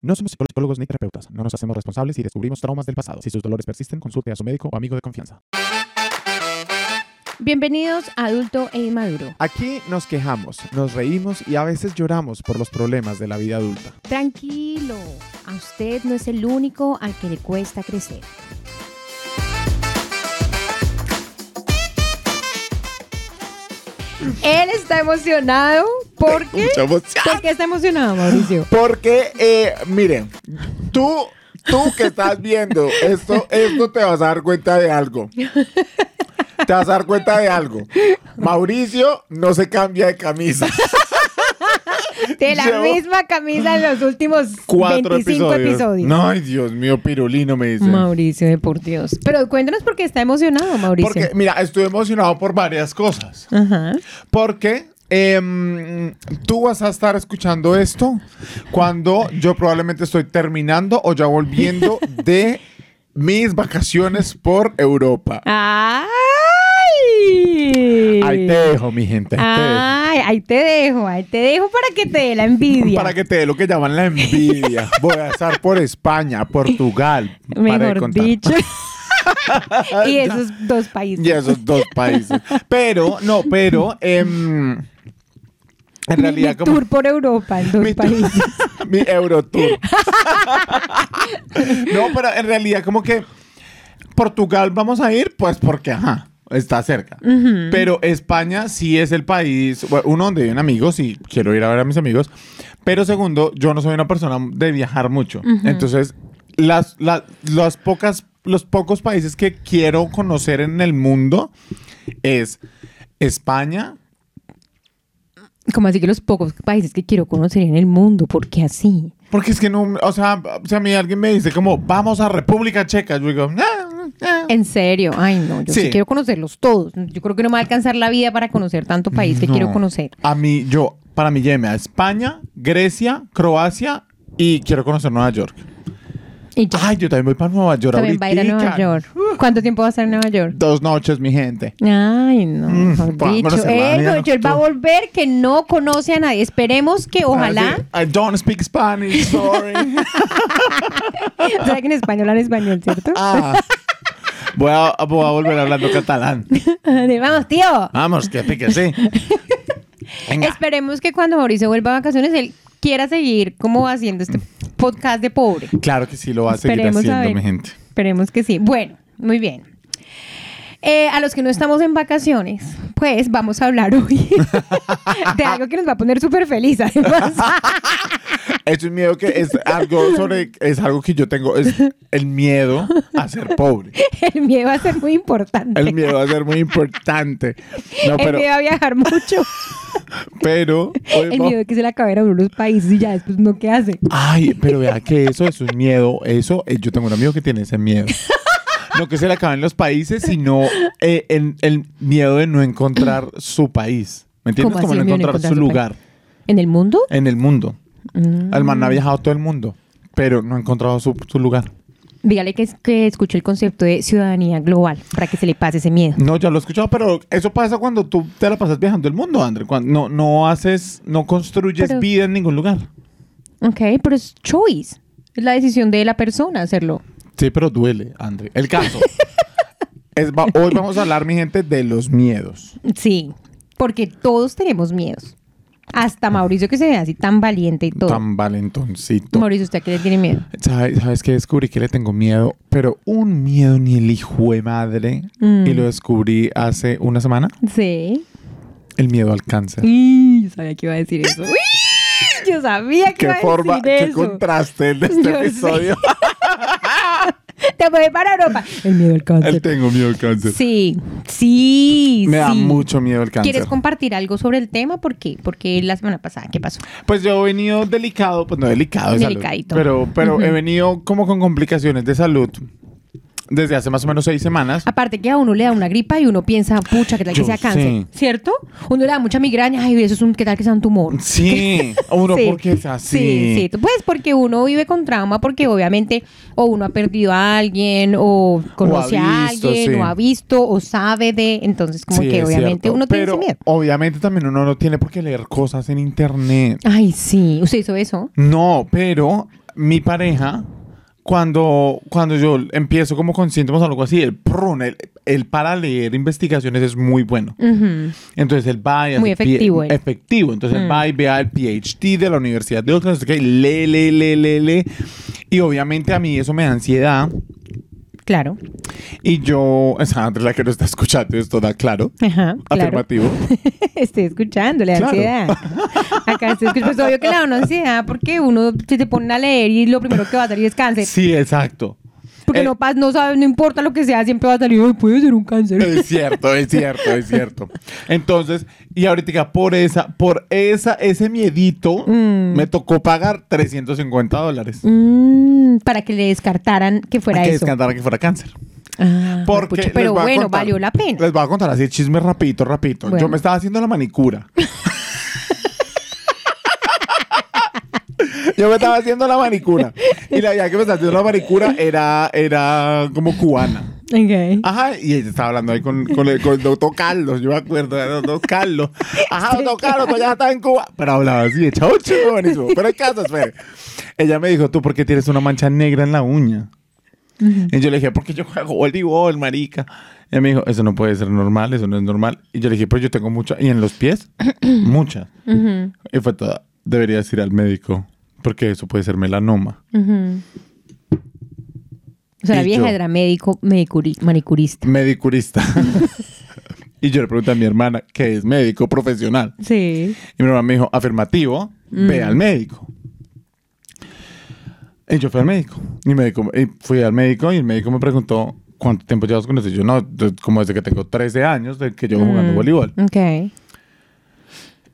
No somos psicólogos ni terapeutas. No nos hacemos responsables si descubrimos traumas del pasado. Si sus dolores persisten, consulte a su médico o amigo de confianza. Bienvenidos a Adulto e Inmaduro. Aquí nos quejamos, nos reímos y a veces lloramos por los problemas de la vida adulta. Tranquilo, a usted no es el único al que le cuesta crecer. Él está emocionado porque... Emoción. ¿Por qué está emocionado, Mauricio? Porque, eh, miren, tú, tú que estás viendo esto, esto te vas a dar cuenta de algo. Te vas a dar cuenta de algo. Mauricio no se cambia de camisa. De la Llevo misma camisa en los últimos Cuatro 25 episodios. episodios. No, ay, Dios mío, pirulino me dice. Mauricio, de por Dios. Pero cuéntanos por qué está emocionado, Mauricio. Porque, mira, estoy emocionado por varias cosas. Ajá. Porque em, tú vas a estar escuchando esto cuando yo probablemente estoy terminando o ya volviendo de mis vacaciones por Europa. ¡Ay! Dejo, mi gente. Ahí. Ay, ahí te dejo, ahí te dejo para que te dé la envidia. Para que te dé lo que llaman la envidia. Voy a estar por España, Portugal. Mejor dicho. y esos dos países. Y esos dos países. Pero, no, pero, em, en Mi realidad, como. tour por Europa en dos Mi países. mi Eurotour. no, pero en realidad, como que Portugal vamos a ir, pues porque, ajá, está cerca. Pero España sí es el país, bueno, uno donde viven amigos y quiero ir a ver a mis amigos. Pero segundo, yo no soy una persona de viajar mucho. Entonces, las, la- las pocas, los pocos países que quiero conocer en el mundo es España, Como así que los pocos países que quiero conocer en el mundo, ¿por qué así? Porque es que no, o sea, si a mí alguien me dice como, vamos a República Checa, yo digo, "Ah, ah". En serio, ay no, yo sí. Sí. quiero conocerlos todos. Yo creo que no me va a alcanzar la vida para conocer tanto país que quiero conocer. A mí, yo, para mí, lléveme a España, Grecia, Croacia y quiero conocer Nueva York. Y Ay, yo también voy para Nueva York también va a ir a Nueva. York. ¿Cuánto tiempo va a estar en Nueva York? Dos noches, mi gente. Ay, no, Mm, dicho. Eh, ya no, no- yo- él va a volver que no conoce a nadie. Esperemos que ojalá, Ah, sí. I don't speak Spanish, sorry. sea que en español hablan español, ¿cierto? Ah. Voy, a, voy a volver hablando catalán. Vamos, tío. Vamos, que pique, sí. Venga. Esperemos que cuando Mauricio vuelva a vacaciones, él quiera seguir como haciendo este podcast de pobre. Claro que sí, lo va a seguir Esperemos haciendo, mi gente. Esperemos que sí. Bueno, muy bien. Eh, a los que no estamos en vacaciones, pues vamos a hablar hoy de algo que nos va a poner súper feliz, además. Es un miedo que es algo sobre, es algo que yo tengo, es el miedo a ser pobre. El miedo a ser muy importante. El miedo a ser muy importante. No, El pero, miedo a viajar mucho. pero, El miedo de que se le acaben a uno los países y ya después no qué hace. ay, pero vea que eso es un miedo, eso, eh, yo tengo un amigo que tiene ese miedo. No que se le acaben los países, sino eh, el, el miedo de no encontrar su país. ¿Me entiendes? ¿Cómo Como no encontrar su lugar ¿En el mundo? en el mundo. Mm. El man ha viajado todo el mundo, pero no ha encontrado su, su lugar. Dígale que, que escuche el concepto de ciudadanía global para que se le pase ese miedo. No, ya lo he escuchado, pero eso pasa cuando tú te la pasas viajando el mundo, André. Cuando no, no haces, no construyes Pero- vida en ningún lugar. Ok, pero es choice. Es la decisión de la persona hacerlo. Sí, pero duele, André. El caso. es, va- hoy vamos a hablar, mi gente, de los miedos. Sí, porque todos tenemos miedos. Hasta Mauricio que se ve así tan valiente y todo. Tan valentoncito. Mauricio, ¿usted a qué le tiene miedo? ¿Sabes, ¿Sabes qué descubrí? Que le tengo miedo, pero un miedo ni el hijo de madre. Mm. Y lo descubrí hace una semana. Sí. El miedo al cáncer. Uy, yo sabía que iba a decir eso. Uy, yo sabía que Qué iba a forma, decir qué eso. contraste de este Yo episodio. Te voy para Europa. El miedo al cáncer. Tengo miedo al cáncer. Sí, sí, Me da sí. mucho miedo el cáncer. ¿Quieres compartir algo sobre el tema? ¿Por qué? Porque la semana pasada, ¿qué pasó? Pues yo he venido delicado, pues no delicado de salud, Delicadito. pero, pero Ujú. he venido como con complicaciones de salud desde hace más o menos seis semanas. Aparte que a uno le da una gripa y uno piensa, pucha, ¿qué tal que Yo sea cáncer? sé. ¿Cierto? Uno le da mucha migraña, ay, eso es un, ¿qué tal que sea un tumor? Sí, uno Sí. porque es así. Sí, sí. Pues porque uno vive con trauma, porque obviamente o uno ha perdido a alguien, o conoce a visto, alguien, sí. o ha visto, o sabe de. Entonces, como Sí, que obviamente cierto. uno tiene ese miedo. obviamente también uno no tiene por qué leer cosas en internet. Ay, sí. ¿Usted hizo eso? No, pero mi pareja, cuando, cuando yo empiezo como con síntomas o algo así, el prun, el, el para leer investigaciones es muy bueno. Entonces él va y Muy efectivo, él. efectivo. Entonces él Mm. va y vea el PhD de la Universidad de Oxford, no sé qué, lee, lee, lee, lee, lee. Y obviamente a mí eso me da ansiedad. Claro. Y yo, esa Andrea la que no está escuchando esto da claro. Ajá. Claro. Afirmativo. Estoy escuchando, le da Claro. ansiedad. Acá estoy escuchando. Pues obvio que le da una ansiedad porque uno se te pone a leer y lo primero que va a salir es cáncer. Sí, exacto. Porque Eh, no, no sabes, no importa lo que sea, siempre va a salir, "Ay, puede ser un cáncer. Es cierto, es cierto, es cierto. Entonces, y ahorita por esa, por esa, ese miedito, Mm. me tocó pagar 350 dólares. Mm, para que le descartaran que fuera que eso. descantara que fuera cáncer. Ah, Porque pucha, les pero bueno, contar- valió la pena. Les voy a contar así chisme rapidito, rapidito. Yo me estaba haciendo la manicura. Yo me estaba haciendo la manicura. Y la vieja que me estaba haciendo la manicura era, era como cubana. Ok. Ajá, y ella estaba hablando ahí con, con el, con el doctor Carlos, yo me acuerdo del doctor Carlos. Ajá, doctor Carlos, tú ya estás en Cuba. Pero hablaba así, de chau, buenísimo. Pero el caso, espere. Ella me dijo, ¿tú por qué tienes una mancha negra en la uña? Y yo le dije, porque yo juego voleibol, marica. Y ella me dijo, eso no puede ser normal, eso no es normal. Y yo le dije, pero yo tengo muchas. Y en los pies, muchas. Ujú, Y fue toda, deberías ir al médico, porque eso puede ser melanoma. ujú. O sea, la vieja yo- era médico, medicuri- manicurista. Medicurista. y yo le pregunté a mi hermana, que es médico profesional. Sí. Y mi hermana me dijo, afirmativo, ve al médico. Y yo fui al médico. Y, médico, y fui al médico y el médico me preguntó, ¿cuánto tiempo llevas con eso? Y yo, no, como desde que tengo 13 años, de que llevo jugando Mm, voleibol. Ok.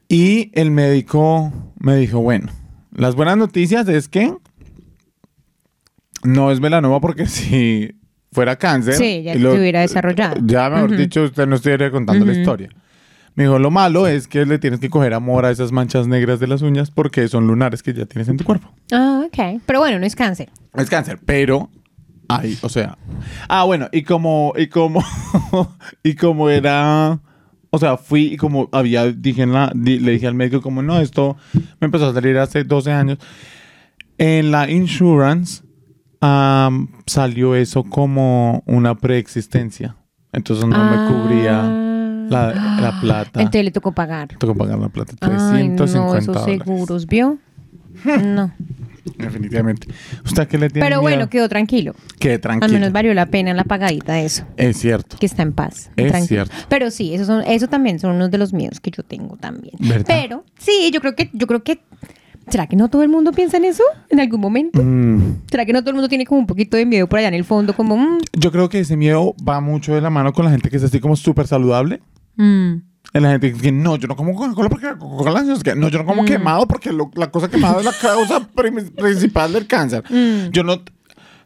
Y el médico me dijo, bueno, las buenas noticias es que no es melanoma porque si fuera cáncer... Sí, ya y se hubiera desarrollado. Ya, mejor Ujú. dicho, usted no estuviera contando la Ujú. historia. Me dijo, lo malo es que le tienes que coger amor a esas manchas negras de las uñas porque son lunares que ya tienes en tu cuerpo. Ah, ok. Pero bueno, no es cáncer. Es cáncer, pero... Ay, o sea... Ah, bueno, y como... Y como... y como era... O sea, fui y como había... Dije en la, di- le dije al médico como, no, esto me empezó a salir hace 12 años. En la insurance am, salió eso como una preexistencia. Entonces no me cubría la, la plata. Ah. Entonces le tocó pagar. Que pagar la plata. Ay, no, 350 esos dólares. seguros, ¿vio? No. Definitivamente. ¿Usted qué le tiene Pero miedo? bueno, quedó tranquilo. Que Al tranquilo. menos valió la pena la pagadita de eso. Es cierto. Que está en paz. Es tranquilo. cierto. Pero sí, eso, son, eso también son unos de los miedos que yo tengo también. ¿Verdad? Pero sí, yo creo que, yo creo que. ¿Será que no todo el mundo piensa en eso en algún momento? Mm, ¿Será que no todo el mundo tiene como un poquito de miedo por allá en el fondo? Como, mm, Yo creo que ese miedo va mucho de la mano con la gente que es así como súper saludable. mm, la gente que dice, no, yo no como Coca-Cola porque la Coca-Cola no es que- no, yo no como Mm. quemado porque lo- la cosa quemada es la causa principal del cáncer. Mm. Yo no,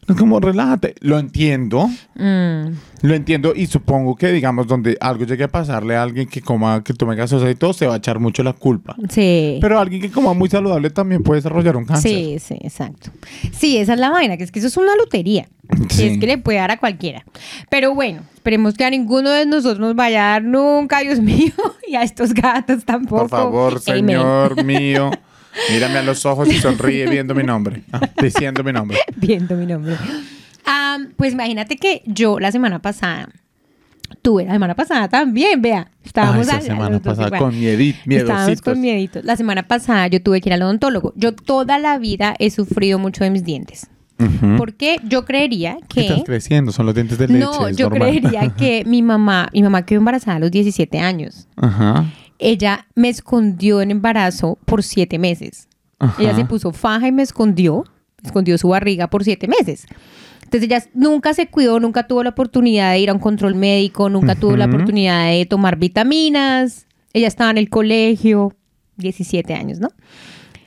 no como relájate. Lo entiendo, mm. lo entiendo y supongo que, digamos, donde algo llegue a pasarle a alguien que coma, que tome gaseosa y todo, se va a echar mucho la culpa. Sí. Pero alguien que coma muy saludable también puede desarrollar un cáncer. Sí, sí, exacto. Sí, esa es la vaina, que es que eso es una lotería. Sí. Es que le puede dar a cualquiera. Pero bueno, esperemos que a ninguno de nosotros nos vaya a dar nunca, Dios mío, y a estos gatos tampoco. Por favor, Amen. señor mío, mírame a los ojos y sonríe viendo mi nombre, ah, diciendo mi nombre. Viendo mi nombre. Ah, pues imagínate que yo la semana pasada, tuve la semana pasada también, vea. Estábamos Ah, esa a- a semana dos pasada con miedi- Estábamos con mieditos. La semana pasada yo tuve que ir al odontólogo. Yo toda la vida he sufrido mucho de mis dientes. Porque yo creería que... Estás creciendo, son los dientes de leche. No, yo normal. creería que mi mamá, mi mamá quedó embarazada a los 17 años. Ajá. Ella me escondió en embarazo por siete meses. Ajá. Ella se puso faja y me escondió, escondió su barriga por siete meses. Entonces ella nunca se cuidó, nunca tuvo la oportunidad de ir a un control médico, nunca tuvo la oportunidad de tomar vitaminas. Ella estaba en el colegio, 17 años, ¿no?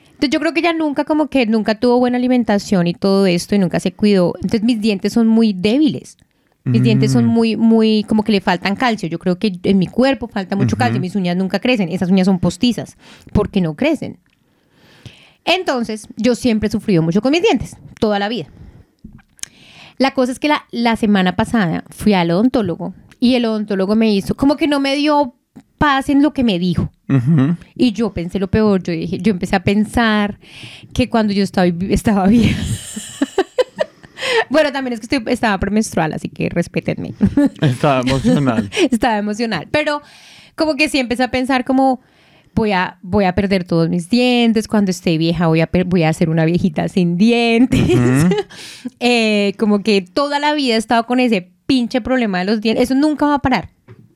Entonces yo creo que ella nunca como que nunca tuvo buena alimentación y todo esto y nunca se cuidó. Entonces mis dientes son muy débiles. Mis dientes son Mm. muy, muy, como que le faltan calcio. Yo creo que en mi cuerpo falta mucho calcio. Mis uñas nunca crecen. Esas uñas son postizas porque no crecen. Entonces, yo siempre he sufrido mucho con mis dientes, toda la vida. La cosa es que la, la semana pasada fui al odontólogo y el odontólogo me hizo, como que no me dio paz en lo que me dijo. Y yo pensé lo peor, yo dije, yo empecé a pensar que cuando yo estaba, estaba bien. bueno, también es que estoy, estaba premenstrual, así que respétenme. Estaba emocional. estaba emocional. Pero como que sí empecé a pensar como voy a, voy a perder todos mis dientes, cuando esté vieja voy a, voy a ser una viejita sin dientes. Eh, como que toda la vida he estado con ese pinche problema de los dientes. Eso nunca va a parar.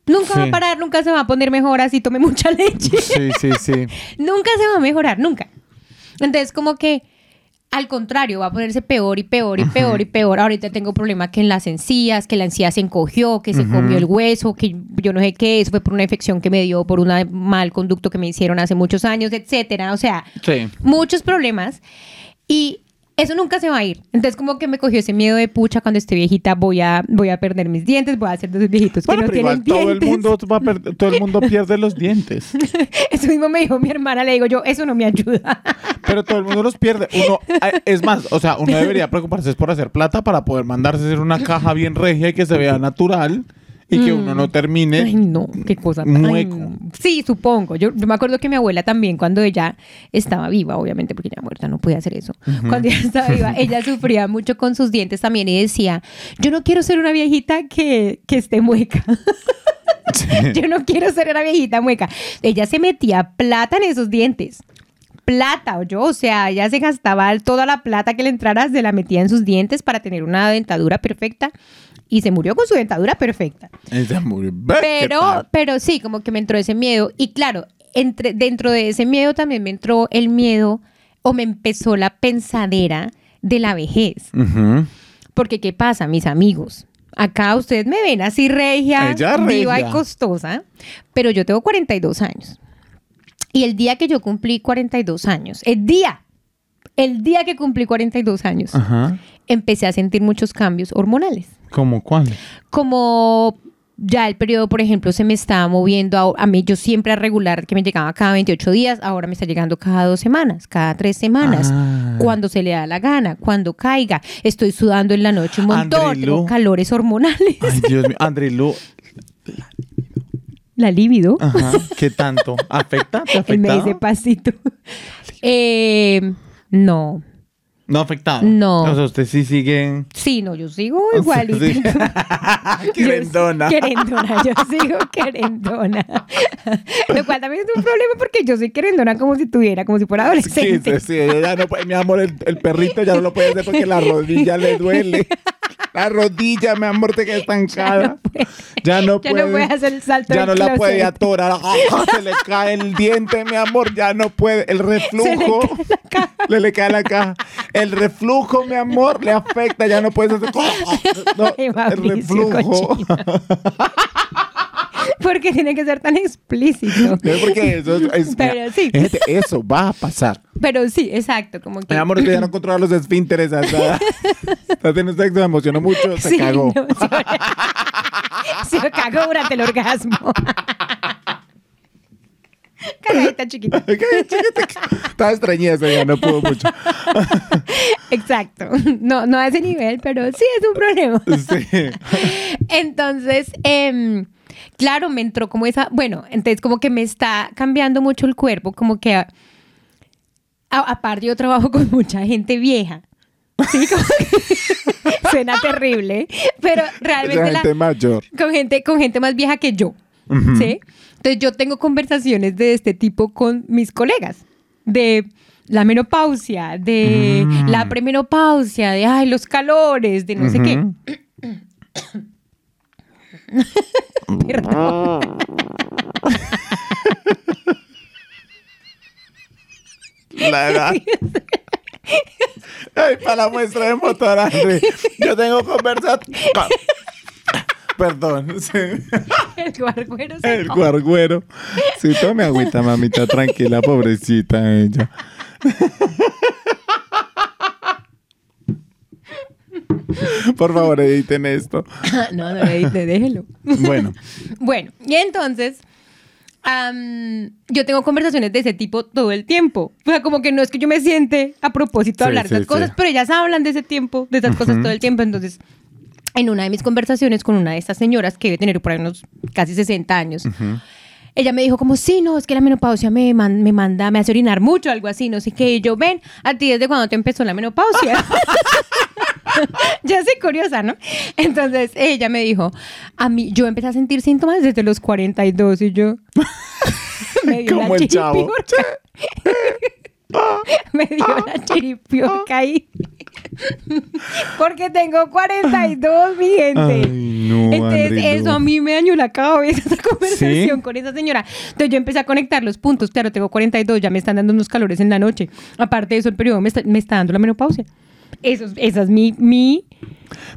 Nunca va a parar, nunca se va a poner mejor así tome mucha leche. Sí, sí, sí. nunca se va a mejorar, nunca. Entonces, como que al contrario, va a ponerse peor y peor y peor y peor. Ahorita tengo problema que en las encías, que la encía se encogió, que se comió el hueso, que yo no sé qué, eso fue por una infección que me dio, por un mal conducto que me hicieron hace muchos años, etcétera. O sea, Sí. muchos problemas. Y eso nunca se va a ir. Entonces, como que me cogió ese miedo de pucha, cuando esté viejita voy a, voy a perder mis dientes, voy a ser de esos viejitos Bueno, que no pero igual tienen todo el, dientes. mundo va a per- todo el mundo pierde los dientes. Eso mismo me dijo mi hermana, le digo yo, eso no me ayuda. Pero todo el mundo los pierde. Uno, eh, es más, o sea, uno debería preocuparse es por hacer plata para poder mandarse a hacer una caja bien regia y que se vea natural y que uno no termine. Mm. Ay, no, qué cosa ay, Mueco. no. Sí, supongo. Yo, yo me acuerdo que mi abuela también, cuando ella estaba viva, obviamente, porque ya muerta no podía hacer eso. Cuando ella estaba viva, ella sufría mucho con sus dientes también y decía: Yo no quiero ser una viejita que, que esté mueca. Yo no quiero ser una viejita mueca. Ella se metía plata en esos dientes. Plata, o yo, o sea, ella se gastaba toda la plata que le entrara, se la metía en sus dientes para tener una dentadura perfecta y se murió con su dentadura perfecta. Ella murió. Ve, ¿qué Pero, pero sí, como que me entró ese miedo. Y claro, entre, dentro de ese miedo también me entró el miedo o me empezó la pensadera de la vejez. Porque, ¿qué pasa, mis amigos? Acá ustedes me ven así regia, Ella viva regia. y costosa, pero yo tengo 42 años. Y el día que yo cumplí 42 años, el día, el día que cumplí 42 años, Ajá. empecé a sentir muchos cambios hormonales ¿Cómo cuál? como ya el periodo, por ejemplo, se me estaba moviendo a, a mí, yo siempre a regular que me llegaba cada 28 días, ahora me está llegando cada dos semanas, cada tres semanas, Ah. cuando se le da la gana, cuando caiga, estoy sudando en la noche un montón, tengo calores hormonales, Ay, Dios mío. André Lu. la libido, Ajá. ¿Qué tanto? ¿Afecta? ¿Te él me afecta? dice pasito. Eh, no, No afectado. No. O sea, usted sí sigue. sí, no, yo sigo igualito. Sí. Querendona. Yo- querendona, yo sigo querendona. Lo cual también es un problema porque yo soy querendona como si tuviera, como si fuera Sí, adolescente. sí, sí, ella ya no puede, mi amor, el, el perrito ya no lo puede hacer porque la rodilla le duele. La rodilla, mi amor, te queda estancada. Ya no Ya puede. no puede hacer el salto Ya no la closet. puede atorar. ¡Ah! Se le cae el diente, mi amor. Ya no puede. El reflujo. Le le cae la caja. El reflujo, mi amor, le afecta. Ya no puedes hacer. No, Ay, el reflujo. Porque tiene que ser tan explícito. Es porque eso es. es- Pero sí. Gente, eso va a pasar. Pero sí, exacto, como que... Mi amor, usted ya no controla los esfínteres. Está, está teniendo sexo, me emocionó mucho. Se Sí, cagó. no, se, se cagó durante el orgasmo. Cagadita chiquita. Estaba estreñida ese día, no pudo mucho. Exacto. No, no a ese nivel, pero sí es un problema. Sí. Entonces, em, claro, me entró como esa, bueno, entonces como que me está cambiando mucho el cuerpo, como que aparte yo trabajo con mucha gente vieja. Sí, como que suena terrible, pero realmente Esa la- gente mayor. con gente con gente más vieja que yo, Ujú. ¿sí? Entonces yo tengo conversaciones de este tipo con mis colegas de la menopausia, de Mm. la premenopausia, de ay, los calores, de no sé qué. Perdón. La edad. Ay, para la muestra de motor, André. Yo tengo conversación. Perdón. sí. El guarguero se El guarguero. Sí, tome agüita, mamita, tranquila, pobrecita ella. Por favor, editen esto. No, no, edite, déjelo. Bueno, Bueno, y entonces, yo tengo conversaciones de ese tipo todo el tiempo. O sea, como que no es que yo me siente a propósito Sí, de hablar de sí, esas cosas, sí. pero ellas hablan de ese tiempo, de esas cosas Ujú. todo el tiempo. Entonces, en una de mis conversaciones con una de estas señoras que debe tener por ahí unos casi 60 años, ella me dijo como, sí, no, es que la menopausia me, man- me manda, me hace orinar mucho, algo así, no sé qué. Y yo, ven, a ti desde cuando te empezó la menopausia. ya soy curiosa, ¿no? Entonces ella me dijo, a mí, yo empecé a sentir síntomas desde los 42 y yo... me dio Como la el chavo. me dio la chiripiorca ahí. Porque tengo 42, mi gente. Ay, no, Entonces, André, eso no. a mí me dañó la cabeza, esa conversación ¿Sí? con esa señora. Entonces, yo empecé a conectar los puntos. Claro, tengo 42, ya me están dando unos calores en la noche. Aparte de eso, el periodo me está, me está dando la menopausia. Eso, es- esa es mi, mi,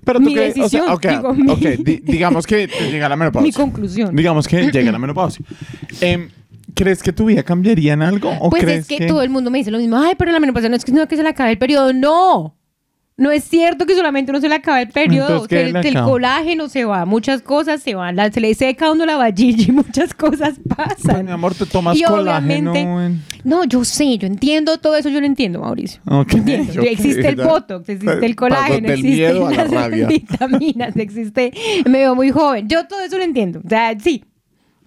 Pero tú Mi o sea, decisión, ok, digo, mi- ok, di- digamos que llega la menopausia. mi conclusión. Digamos que llega la menopausia. Em, ¿Crees que tu vida cambiaría en algo? ¿O Pues crees es que, todo el mundo me dice lo mismo. Ay, pero la menopausia no es que, no, que se le acabe el periodo. No. No es cierto que solamente uno se le acaba el periodo. Entonces, ¿qué Se- le el colágeno se va, muchas cosas se van. la- se le seca a uno la vajilla muchas cosas pasan. mi amor, te tomas Y colágeno. en- No, yo sé, yo entiendo todo eso, yo lo entiendo, Mauricio. Ok, Entiendo. yo existe el botox, existe el colágeno, existe las vitaminas, existe. Me veo muy joven. Yo todo eso lo entiendo. O sea, sí.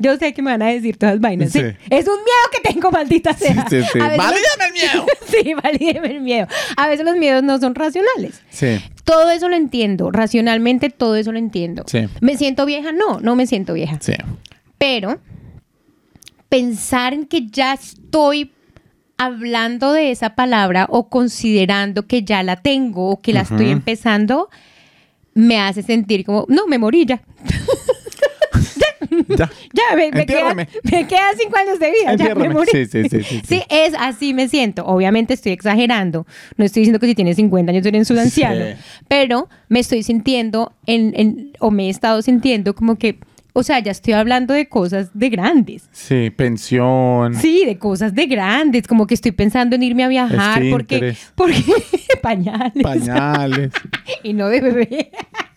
Yo sé que me van a decir todas las vainas. ¿sí? Es un miedo que tengo, maldita sea. sí, sí. ¡Valídame el miedo! sí, valídeme el miedo. A veces los miedos no son racionales. Sí. Todo eso lo entiendo. Racionalmente, todo eso lo entiendo. Sí. ¿Me siento vieja? No, no me siento vieja. Sí. Pero pensar en que ya estoy hablando de esa palabra o considerando que ya la tengo o que la estoy empezando, me hace sentir como, no, me morí ya. Ya. Ya, me, me, quedan, quedan cinco años de vida, ya me morí. Sí, sí, sí, sí, es así me siento. Obviamente estoy exagerando. No estoy diciendo que si tienes 50 años eres un anciano. Sí. Pero me estoy sintiendo en, en- o me he estado sintiendo como que, o sea, ya estoy hablando de cosas de grandes. Sí, pensión. Sí, de cosas de grandes, como que estoy pensando en irme a viajar porque, Esfínteres. porque pañales Pañales. y no de bebé.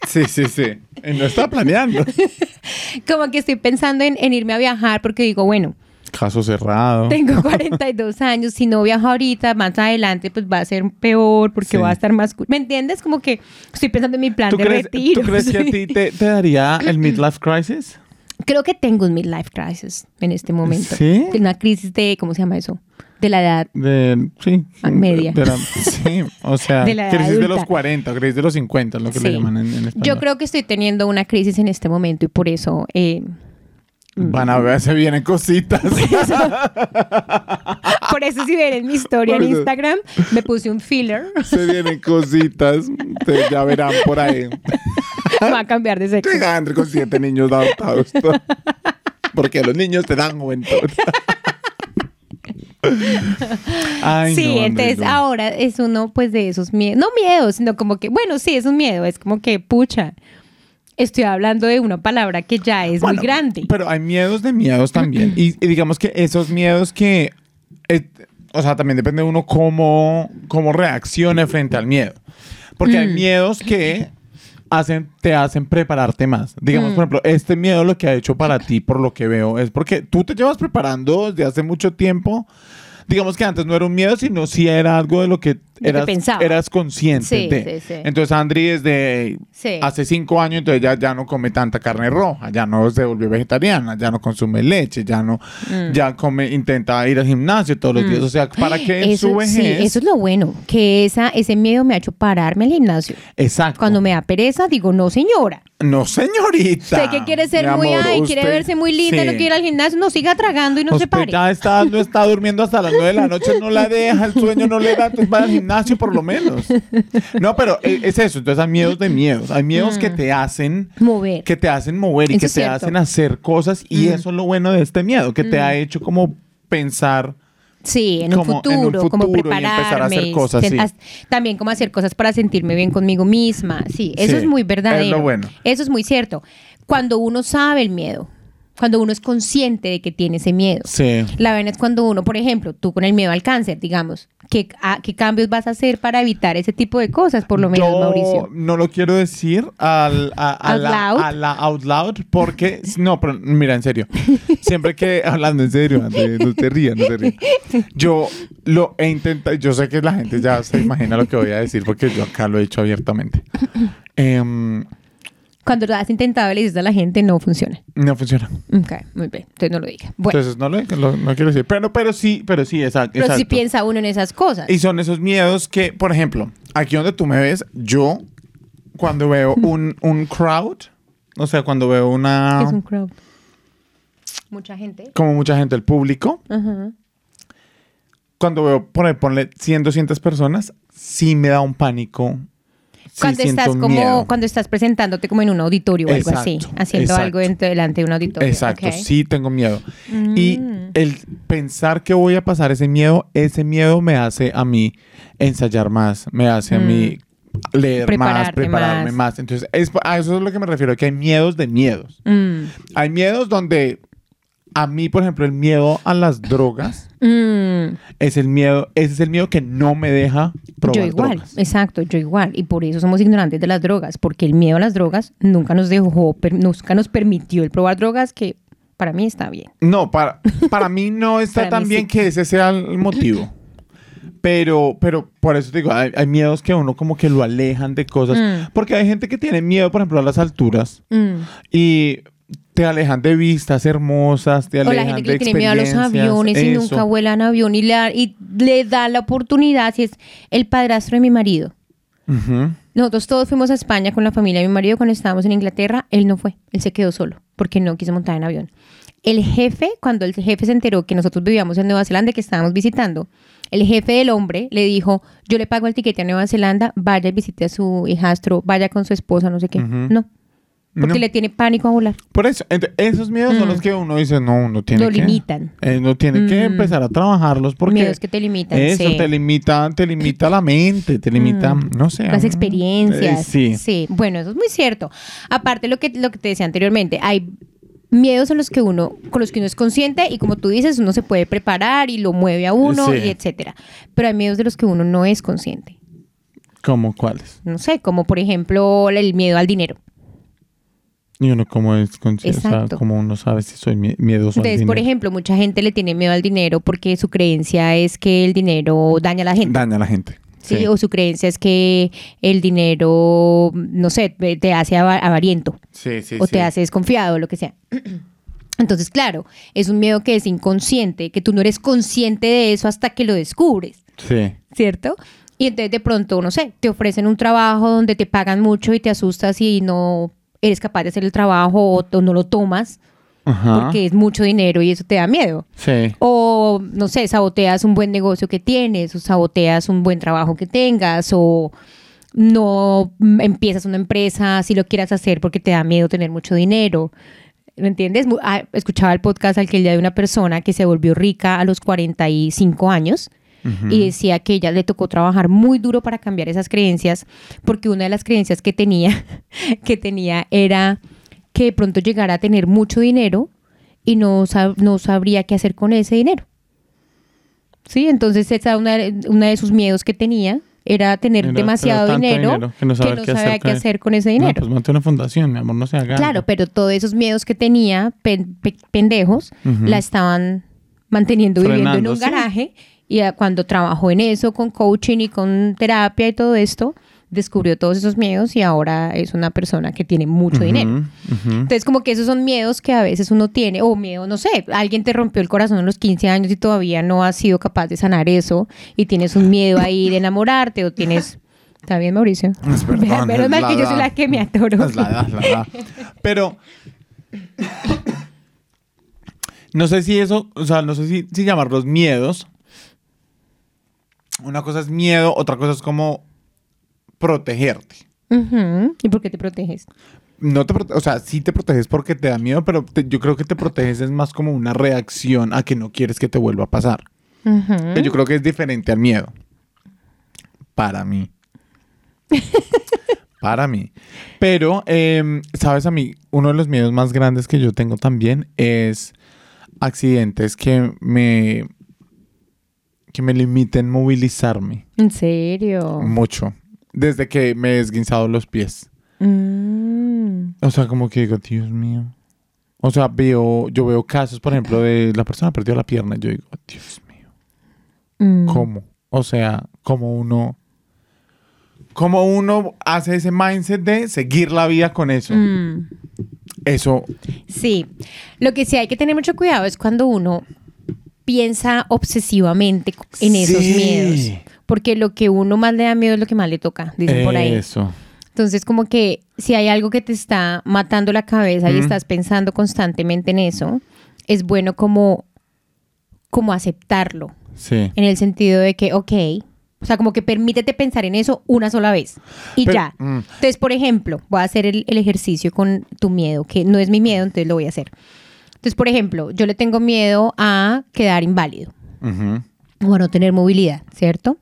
Sí, sí, sí. Y no estaba planeando. Como que estoy pensando en, en irme a viajar porque digo, bueno, Caso cerrado. tengo 42 años, si no viajo ahorita, más adelante pues va a ser peor porque Sí. va a estar más... ¿Me entiendes? Como que estoy pensando en mi plan ¿Tú de crees, retiro. ¿Tú crees que a ti te, te daría el midlife crisis? Creo que tengo un midlife crisis en este momento. ¿Sí? Una crisis de, ¿cómo se llama eso? De la edad. De, sí. Media. de la- sí, o sea, De la edad crisis de adulta. los 40, crisis de los 50, es lo que le Sí. llaman en, en español. Yo creo que estoy teniendo una crisis en este momento y por eso... eh, Van a ver, se vienen cositas. Por eso si ven en mi historia en Por eso. Instagram, me puse un filler. se vienen cositas. Ustedes ya verán por ahí. Va a cambiar de sexo. André con siete niños adoptados. Porque los niños te dan juventud. Ay, sí, no, entonces no. ahora es uno pues de esos miedos. No miedos, sino como que, bueno, sí, es un miedo. Es como que, pucha, estoy hablando de una palabra que ya es Bueno, muy grande. Pero hay miedos de miedos también. y, y digamos que esos miedos que. eh, o sea, también depende de uno cómo, cómo reaccione frente al miedo. Porque Mm. hay miedos que hacen, te hacen prepararte más. Digamos, Mm. por ejemplo, este miedo lo que ha hecho para ti, por lo que veo, es porque tú te llevas preparando desde hace mucho tiempo. Digamos que antes no era un miedo, sino sí era algo de lo que eras, consciente Sí, de. sí, sí. Entonces, Andri desde hace cinco años, entonces ya, ya no come tanta carne roja, ya no se volvió vegetariana, ya no consume leche, ya no, Mm. ya come, intenta ir al gimnasio todos los días. O sea, para que en eso, su sí, vejez. eso es lo bueno, que esa, ese miedo me ha hecho pararme al gimnasio. Exacto. Cuando me da pereza, digo, no, señora. No, señorita. Usted que quiere ser Mi muy, amor, ay, quiere usted- verse muy linda, sí. no quiere ir al gimnasio, no siga tragando y no se Usted pare. ya está, no está durmiendo hasta las nueve de la noche, no la deja, el sueño no le da, entonces va al gimnasio por lo menos. No, pero e- es eso, entonces hay miedos de miedos, hay miedos que te hacen Mover. que te hacen mover y Eso que es te cierto. hacen hacer cosas y eso es lo bueno de este miedo, que te ha hecho como pensar Sí, en un, como en un futuro, como futuro y prepararme. empezar a hacer cosas, sí. También como hacer cosas para sentirme bien conmigo misma. Sí, eso Sí, es muy es verdadero. lo bueno. Eso es muy cierto. Cuando uno sabe el miedo, cuando uno es consciente de que tiene ese miedo. Sí. La verdad es cuando uno, por ejemplo, tú con el miedo al cáncer, digamos, ¿qué, a- qué cambios vas a hacer para evitar ese tipo de cosas, por lo menos, Yo Mauricio? no lo quiero decir al, a, a Out la, loud. a la out loud porque no, pero mira, en serio. Siempre que hablando en serio, André, no te rías, no te rías. Yo lo he intentado, yo sé que la gente ya se imagina lo que voy a decir porque yo acá lo he dicho abiertamente. Em, Cuando lo has intentado y le dices a la gente, no funciona. No funciona. Ok, muy bien. Entonces no lo diga. Bueno, Entonces no lo, lo- no quiero decir. Pero, pero sí, pero sí, exacto. pero exacto. piensa uno en esas cosas. Y son esos miedos que, por ejemplo, aquí donde tú me ves, yo cuando veo un, un crowd, o sea, cuando veo una... Es un crowd. Mucha gente. como mucha gente, el público, Ajá. cuando veo, poner, ponle 100, 200 personas, sí me da un pánico. Cuando estás como, miedo. cuando estás presentándote como en un auditorio o algo así, haciendo exacto. algo delante de un auditorio. Exacto, sí tengo miedo. Y Mm. el pensar que voy a pasar ese miedo, ese miedo me hace a mí ensayar más, me hace a mí leer más, prepararme más. más. Entonces, es, a eso es lo que me refiero, que hay miedos de miedos. Mm. Hay miedos donde a mí, por ejemplo, el miedo a las drogas Mm. es el miedo, ese es el miedo que no me deja probar Yo igual, drogas. exacto, yo igual. Y por eso somos ignorantes de las drogas, porque el miedo a las drogas nunca nos dejó, per- nunca nos permitió el probar drogas, que para mí está bien. No, para, para mí no está tan bien sí. que ese sea el motivo. Pero, pero por eso te digo, hay, hay miedos que uno como que lo alejan de cosas. Mm. Porque hay gente que tiene miedo, por ejemplo, a las alturas Mm. y te alejan de vistas hermosas, te O alejan la gente que de tiene miedo a los aviones y nunca vuela en avión y le, da- y le da la oportunidad, si es el padrastro de mi marido. Ujú. Nosotros todos fuimos a España con la familia de mi marido cuando estábamos en Inglaterra. Él no fue, él se quedó solo porque no quiso montar en avión. El jefe, cuando el jefe se enteró que nosotros vivíamos en Nueva Zelanda que estábamos visitando, el jefe del hombre le dijo, yo le pago el tiquete a Nueva Zelanda, vaya y visite a su hijastro, vaya con su esposa, no sé qué. No, porque No. le tiene pánico a volar. Por eso, esos miedos son Mm. los que uno dice, no, uno tiene Lo que... limitan. eh, no tiene que Mm. empezar a trabajarlos porque... Miedos que te limitan, Eso, sí. te limita, te limita la mente, te limita, Mm. no sé. Las mm, experiencias. eh, sí. Bueno, eso es muy cierto. Aparte lo que, lo que te decía anteriormente, hay miedos en los que uno, con los que uno es consciente y como tú dices, uno se puede preparar y lo mueve a uno Sí. y etcétera. Pero hay miedos de los que uno no es consciente. ¿Cómo cuáles? No sé, como por ejemplo el miedo al dinero. Y uno cómo es consciente, o sea, Exacto. como uno sabe si soy mie- miedoso al Entonces, por ejemplo, mucha gente le tiene miedo al dinero porque su creencia es que el dinero daña a la gente. Daña a la gente. ¿sí? Sí, O su creencia es que el dinero, no sé, te hace ava- avariento. sí, sí. o te hace desconfiado, lo que sea. Entonces, claro, es un miedo que es inconsciente, que tú no eres consciente de eso hasta que lo descubres, Sí. ¿cierto? Y entonces de pronto, no sé, te ofrecen un trabajo donde te pagan mucho y te asustas y no eres capaz de hacer el trabajo o, o no lo tomas Ajá. porque es mucho dinero y eso te da miedo. Sí. O, no sé, saboteas un buen negocio que tienes, o saboteas un buen trabajo que tengas, o no empiezas una empresa si lo quieras hacer porque te da miedo tener mucho dinero. ¿Me entiendes? Ah, Escuchaba el podcast aquel día de una persona que se volvió rica a los 45 años Y decía que ella le tocó trabajar muy duro para cambiar esas creencias porque una de las creencias que tenía que tenía era que de pronto llegara a tener mucho dinero y no, sab- no sabría qué hacer con ese dinero. Sí, entonces esa una, una de sus miedos que tenía era tener Era- demasiado dinero, dinero que no sabía qué hacer qué hacer con ese No, dinero. pues monte una fundación, mi amor, no se haga. Claro, pero todos esos miedos que tenía, pen- pe- pendejos, la estaban manteniendo viviendo en un sí. garaje. Y cuando trabajó en eso, con coaching y con terapia y todo esto, descubrió todos esos miedos y ahora es una persona que tiene mucho dinero. Entonces, como que esos son miedos que a veces uno tiene, o miedo, no sé, alguien te rompió el corazón a los 15 años y todavía no has sido capaz de sanar eso, y tienes un miedo ahí de enamorarte, o tienes. ¿Está bien, Mauricio? Es perdón, Menos mal que yo soy la que me atoro. Es la edad, la edad. Pero no sé si eso, o sea, no sé si, si llamarlos miedos. Una cosa es miedo, otra cosa es como protegerte. ¿Y por qué te proteges? No te o sea, sí te proteges porque te da miedo, pero te- yo creo que te proteges es más como una reacción a que no quieres que te vuelva a pasar. Yo creo que es diferente al miedo. Para mí. Para mí. Pero, em, sabes, a mí, uno de los miedos más grandes que yo tengo también es accidentes que me, que me limiten movilizarme ¿En serio? mucho. Desde que me he esguinzado los pies. Mm. O sea, como que digo, Dios mío. O sea, veo, yo veo casos, por ejemplo, de la persona perdió la pierna. y Yo digo, Dios mío. Mm. ¿Cómo? O sea, como uno. ¿Cómo uno hace ese mindset de seguir la vida con eso? Mm. Eso, Sí, lo que sí hay que tener mucho cuidado es cuando uno piensa obsesivamente en esos miedos, porque lo que uno más le da miedo es lo que más le toca, dicen por ahí. eso. Entonces, como que si hay algo que te está matando la cabeza y estás pensando constantemente en eso, es bueno como, como aceptarlo, Sí. en el sentido de que, ok, o sea, como que permítete pensar en eso una sola vez y Pero, ya. mm. Entonces, por ejemplo, voy a hacer el, el ejercicio con tu miedo, que no es mi miedo, entonces lo voy a hacer. Entonces, por ejemplo, yo le tengo miedo a quedar inválido o a no tener movilidad, ¿cierto?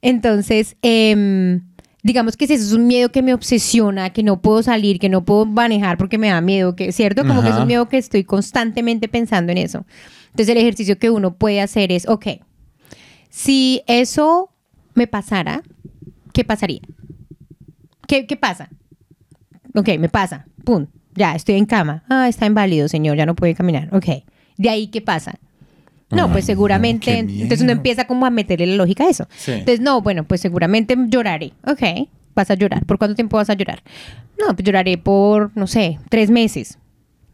Entonces, em, digamos que si eso es un miedo que me obsesiona, que no puedo salir, que no puedo manejar porque me da miedo, que, ¿cierto? Como que es un miedo que estoy constantemente pensando en eso. Entonces, el ejercicio que uno puede hacer es, ok, si eso me pasara, ¿qué pasaría? ¿Qué, qué pasa? Ok, me pasa. Pum. Ya, estoy en cama. Ah, está inválido, señor. Ya no puede caminar. Ok. ¿De ahí qué pasa? No, Ay, pues no, seguramente. qué entonces uno empieza como a meterle la lógica a eso. Sí. Entonces, no, bueno, pues seguramente lloraré. Ok. Vas a llorar. ¿Por cuánto tiempo vas a llorar? No, pues lloraré por, no sé, tres meses.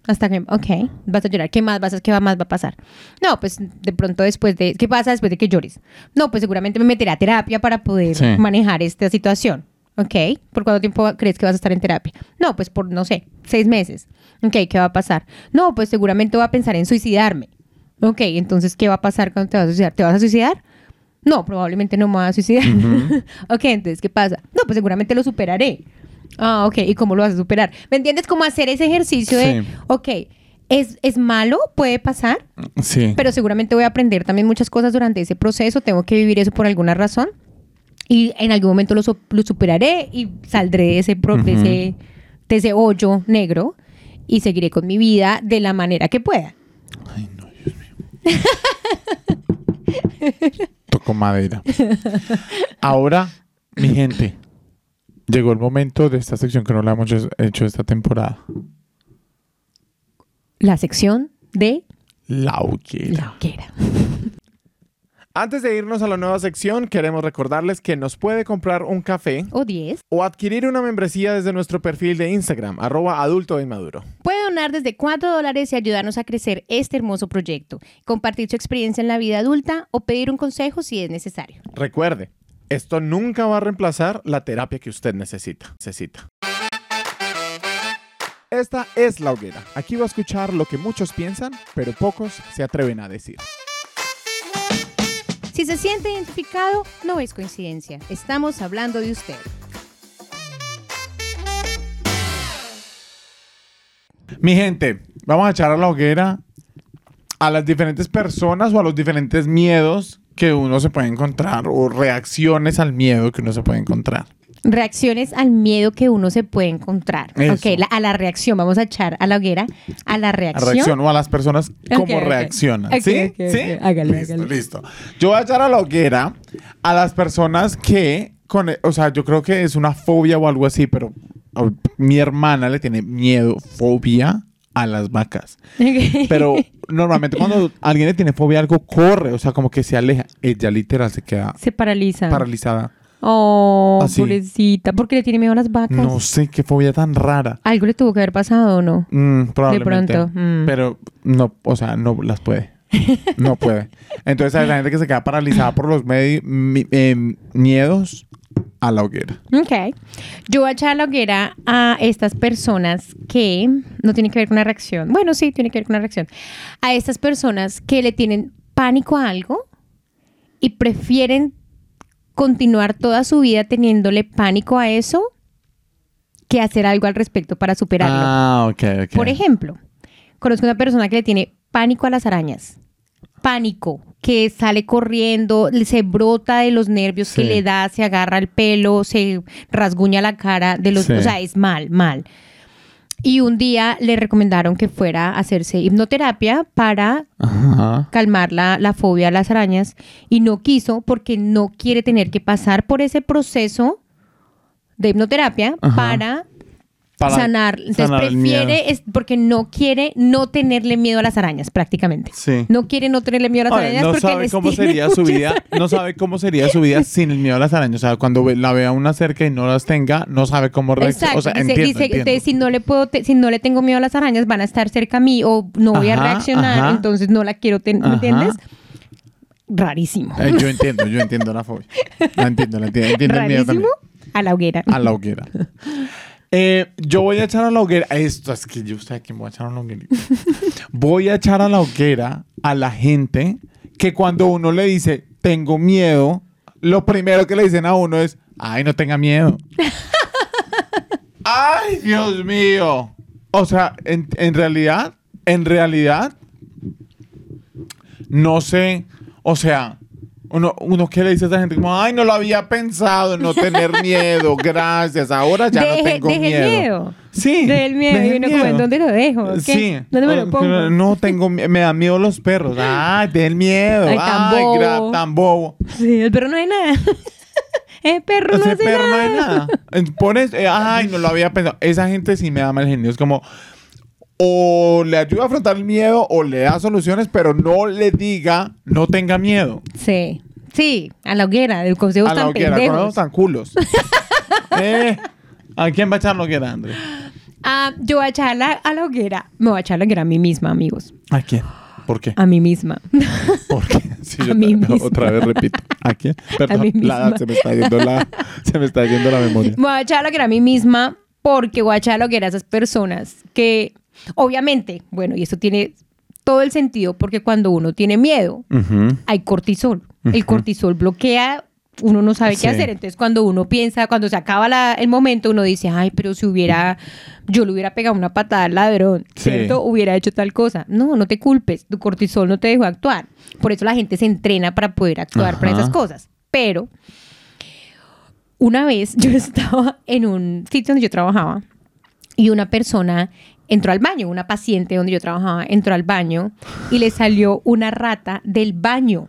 Hasta que, ok, vas a llorar. ¿Qué más vas a, qué más va a pasar? No, pues de pronto después de, ¿qué pasa después de que llores? No, pues seguramente me meteré a terapia para poder Sí. manejar esta situación. Ok, ¿por cuánto tiempo crees que vas a estar en terapia? No, pues por, no sé, seis meses. Ok, ¿qué va a pasar? No, pues seguramente voy a pensar en suicidarme. Ok, entonces, ¿qué va a pasar cuando te vas a suicidar? ¿Te vas a suicidar? No, probablemente no me voy a suicidar. ok, entonces, ¿qué pasa? No, pues seguramente lo superaré. Ah, ok, ¿y cómo lo vas a superar? ¿Me entiendes? Como hacer ese ejercicio de, ok, es, es malo, puede pasar, Sí. pero seguramente voy a aprender también muchas cosas durante ese proceso, tengo que vivir eso por alguna razón y en algún momento lo, su- lo superaré y saldré de ese, pro- de, ese, de ese hoyo negro y seguiré con mi vida de la manera que pueda. Ay, no, Dios mío. Toco madera. Ahora, mi gente, llegó el momento de esta sección que no la hemos hecho- hecho esta temporada. La sección de La hoguera. la hoguera. Antes de irnos a la nueva sección, queremos recordarles que nos puede comprar un café O 10. o adquirir una membresía desde nuestro perfil de Instagram, arroba adulto inmaduro. Puede donar desde 4 dólares y ayudarnos a crecer este hermoso proyecto, compartir su experiencia en la vida adulta o pedir un consejo si es necesario. Recuerde, esto nunca va a reemplazar la terapia que usted necesita. necesita. Esta es La Hoguera. Aquí va a escuchar lo que muchos piensan, pero pocos se atreven a decir. Si se siente identificado, no es coincidencia. Estamos hablando de usted. Mi gente, vamos a echar a la hoguera a las diferentes personas o a los diferentes miedos que uno se puede encontrar o reacciones al miedo que uno se puede encontrar. Reacciones al miedo que uno se puede encontrar. Eso. Ok, la- a la reacción. Vamos a echar a la hoguera a la A reacción. reacción o a las personas cómo reaccionan. ¿Sí? ¿Sí? Hágale, listo, hágale. listo. Yo voy a echar a la hoguera a las personas que, con, o sea, yo creo que es una fobia o algo así, pero mi hermana le tiene miedo, fobia a las vacas. Pero normalmente cuando alguien le tiene fobia a algo, corre, o sea, como que se aleja. Ella literal se queda se paraliza. paralizada. Oh, Así. pobrecita. ¿Por qué le tiene miedo a las vacas? No sé qué fobia tan rara. Algo le tuvo que haber pasado o no. Mm, probablemente. pronto, mm. Pero no, o sea, no las puede. No puede. Entonces hay la gente que se queda paralizada por los medi- mi- em, miedos a la hoguera. Ok. Yo voy a echar a la hoguera a estas personas que no tiene que ver con una reacción. Bueno, sí, tiene que ver con una reacción. A estas personas que le tienen pánico a algo y prefieren continuar toda su vida teniéndole pánico a eso que hacer algo al respecto para superarlo. Ah, ok, ok. Por ejemplo, conozco una persona que le tiene pánico a las arañas. Pánico, que sale corriendo, se brota de los nervios que Sí. le da, se agarra el pelo, se rasguña la cara de los, Sí. o sea, es mal, mal. Y un día le recomendaron que fuera a hacerse hipnoterapia para Ajá. calmar la, la fobia a las arañas y no quiso porque no quiere tener que pasar por ese proceso de hipnoterapia Ajá. para Para sanar. Entonces sanar prefiere, es porque no quiere no tenerle miedo a las arañas, prácticamente. Sí. No quiere no tenerle miedo a las Oye, arañas no porque sabe les cómo tiene sería su vida, no sabe cómo sería su vida sin el miedo a las arañas. O sea, cuando la vea una cerca y no las tenga, no sabe cómo reaccionar. O sea, dice, entiendo, dice, entiendo. de- si no le puedo, te- si no le tengo miedo a las arañas, van a estar cerca a mí o no voy a reaccionar, ajá. entonces no la quiero tener, ¿me entiendes? Rarísimo. Eh, yo entiendo, yo entiendo la fobia. La entiendo, la entiendo. Entiendo el miedo Rarísimo a la hoguera. A la hoguera. Eh, yo voy a echar a la hoguera. Esto es que yo sé que voy a echar a la hoguera. Voy a echar a la hoguera a la gente que cuando uno le dice tengo miedo, lo primero que le dicen a uno es ay, no tenga miedo. ay, Dios mío. O sea, en, en realidad, en realidad, no sé. O sea, uno, uno que le dice a esa gente como, ay, no lo había pensado, no tener miedo, gracias, ahora ya no Deje- tengo deje el miedo. miedo. Sí. Deje el miedo. deje Y uno como, miedo. ¿en dónde lo dejo? ¿Qué? Sí. ¿Dónde me Oh, lo pongo? No tengo, mi- me dan miedo los perros. Ay, del miedo. Ay, tan Ay, bobo. tan bobo. Sí, el perro no hay nada. el perro no Ese hace perro no nada. hay nada. En- Pones, eh, ay, no lo había pensado. Esa gente sí me da mal genio. Es como, o le ayuda a afrontar el miedo o le da soluciones, pero no le diga, no tenga miedo. Sí. Sí, a la hoguera, el consejo A la hoguera, con pendejos. esos tan culos. eh, ¿A quién va a echar la hoguera, André? Ah, yo voy a echar la- a la hoguera. Me voy a echar a la hoguera a mí misma, amigos. ¿A quién? ¿Por qué? A mí misma. ¿Por qué? Sí, A yo mí misma. Otra vez repito. ¿A quién? Perdón, mí la- misma. se me está yendo la, se me está yendo la memoria. Me voy a echar a la hoguera a mí misma porque voy a echar a la hoguera a esas personas que, obviamente, bueno, y esto tiene todo el sentido porque cuando uno tiene miedo, hay cortisol. El cortisol bloquea, uno no sabe Sí. qué hacer. Entonces, cuando uno piensa, cuando se acaba la- el momento, uno dice, ay, pero si hubiera, yo le hubiera pegado una patada al ladrón, Sí. ¿cierto? Hubiera hecho tal cosa. No, no te culpes, tu cortisol no te dejó actuar. Por eso la gente se entrena para poder actuar para esas cosas. Pero, una vez yo estaba en un sitio donde yo trabajaba y una persona entró al baño, una paciente donde yo trabajaba entró al baño y le salió una rata del baño,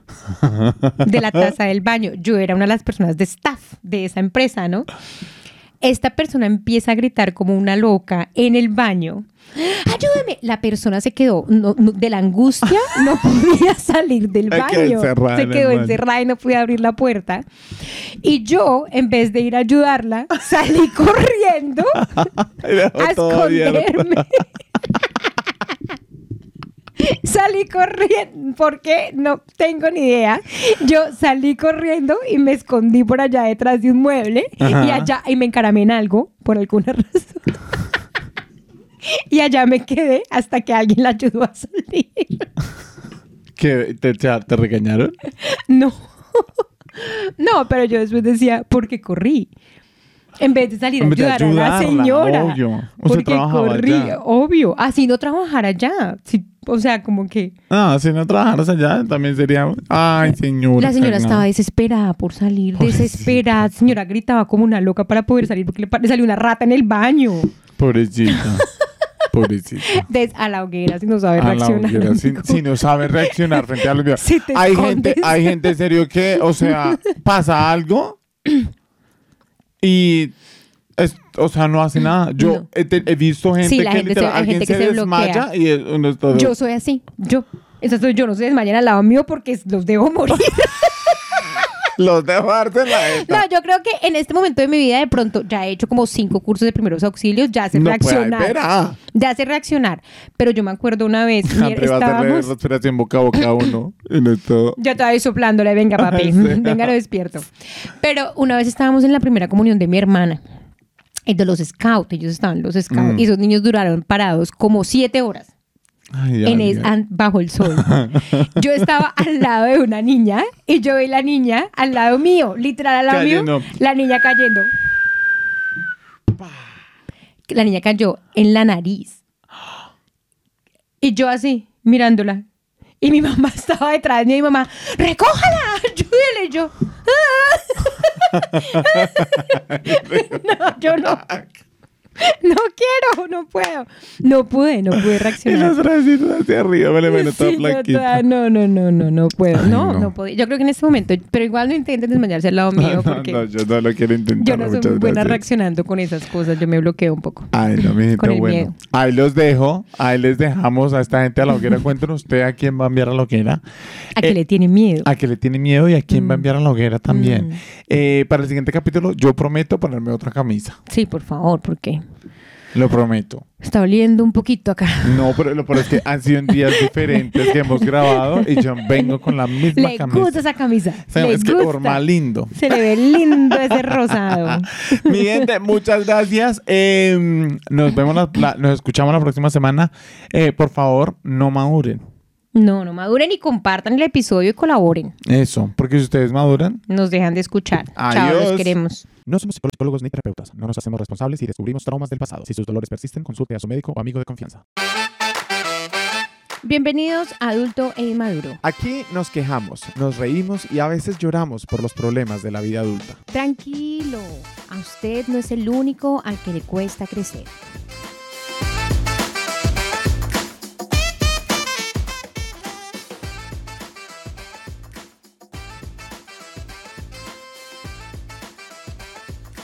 de la taza del baño. Yo era una de las personas de staff de esa empresa, ¿no? Esta persona empieza a gritar como una loca en el baño. ¡Ayúdame! La persona se quedó no- no- de la angustia, no podía salir del Se quedó baño. encerrada Se quedó encerrada y no podía abrir la puerta. Y yo, en vez de ir a ayudarla, salí corriendo a esconderme. salí corriendo, porque no tengo ni idea. Yo salí corriendo y me escondí por allá detrás de un mueble Ajá. y allá y me encaramé en algo por alguna razón. y allá me quedé hasta que alguien la ayudó a salir. ¿Qué? ¿Te, regañaron? No. No, pero yo después decía, ¿por qué corrí? En vez de salir a ayudar a la señora. obvio. Usted Porque trabajaba corrí, allá. obvio. Así no trabajara allá. O sea, como que Ah, si no trabajaras allá, también sería. Ay, señora. la señora estaba desesperada por salir, Pobrecita. desesperada. Señora gritaba como una loca para poder salir porque le, le salió una rata en el baño. Pobrecita. Pobrecita. Des a la hoguera si no sabe A la reaccionar. hoguera, si, no sabe reaccionar frente a videos. Si hay escondes. gente, hay gente en serio que, o sea, pasa algo y es- o sea, no hace nada. Yo No. he, he visto gente Sí, la que gente se- literal, hay alguien gente que se, se desmaya bloquea. y el- uno es todo. Yo soy así. Yo. Soy yo. No se desmayan al lado mío porque los debo morir. los dejo darte en la jeta. No, yo creo que en este momento de mi vida de pronto ya he hecho como cinco cursos de primeros auxilios, ya sé No, reaccionar. ya sé reaccionar. Pero yo me acuerdo una vez, mi- André va a estábamos... respiración boca a boca uno. y no es todo. Yo estaba ahí soplándole, venga papi, venga lo despierto. Pero una vez estábamos en la primera comunión de mi hermana, y de los scouts, ellos estaban los scouts, Mm. y esos niños duraron parados como siete horas. Ay, en es- bajo el sol. Yo estaba al lado de una niña y yo vi la niña al lado mío, literal al lado Cayendo. mío, la niña cayendo. La niña cayó en la nariz. Y yo así, mirándola. Y mi mamá estaba detrás de mí y mi mamá, ¡recójala! ¡Ayúdele! Y yo, no, yo no. No quiero, no puedo. No pude, no pude Y reaccionar. los bracitos hacia arriba, me le ven toda Sí, no, flaquita. toda- no, no, no, no, no puedo. Ay, no, no. no, puedo. Yo creo que en este momento, pero igual no intenten desmayarse al lado mío No, porque no, yo no lo quiero intentar. yo no soy muy buena gracias. reaccionando con esas cosas. Yo me bloqueo un poco. Ay, no, Con el bueno. miedo. Ahí los dejo, ahí les dejamos a esta gente a la hoguera. Cuéntenos usted a quién va a enviar a la hoguera, A que Eh, le tiene miedo. a que le tiene miedo y a quién va a enviar a la hoguera también. Mm. Eh, para el siguiente capítulo, yo prometo ponerme otra camisa. Sí, por favor, porque Lo prometo. está oliendo un poquito acá. No, pero lo peor es que han sido en días diferentes que hemos grabado y yo vengo con la misma Le camisa. gusta esa camisa. O sea, le es que gusta. lindo. Se le ve lindo ese rosado. Mi gente, muchas gracias. Eh, nos vemos, la- la- nos escuchamos la próxima semana. Eh, por favor, no maduren. No, no maduren y compartan el episodio y colaboren. Eso, porque si ustedes maduran, Nos dejan de escuchar. Chao, los queremos. No somos psicólogos ni terapeutas. No nos hacemos responsables si descubrimos traumas del pasado. Si sus dolores persisten, consulte a su médico o amigo de confianza. Bienvenidos a Adulto e Inmaduro. Aquí nos quejamos, nos reímos y a veces lloramos por los problemas de la vida adulta. Tranquilo, a usted no es el único al que le cuesta crecer.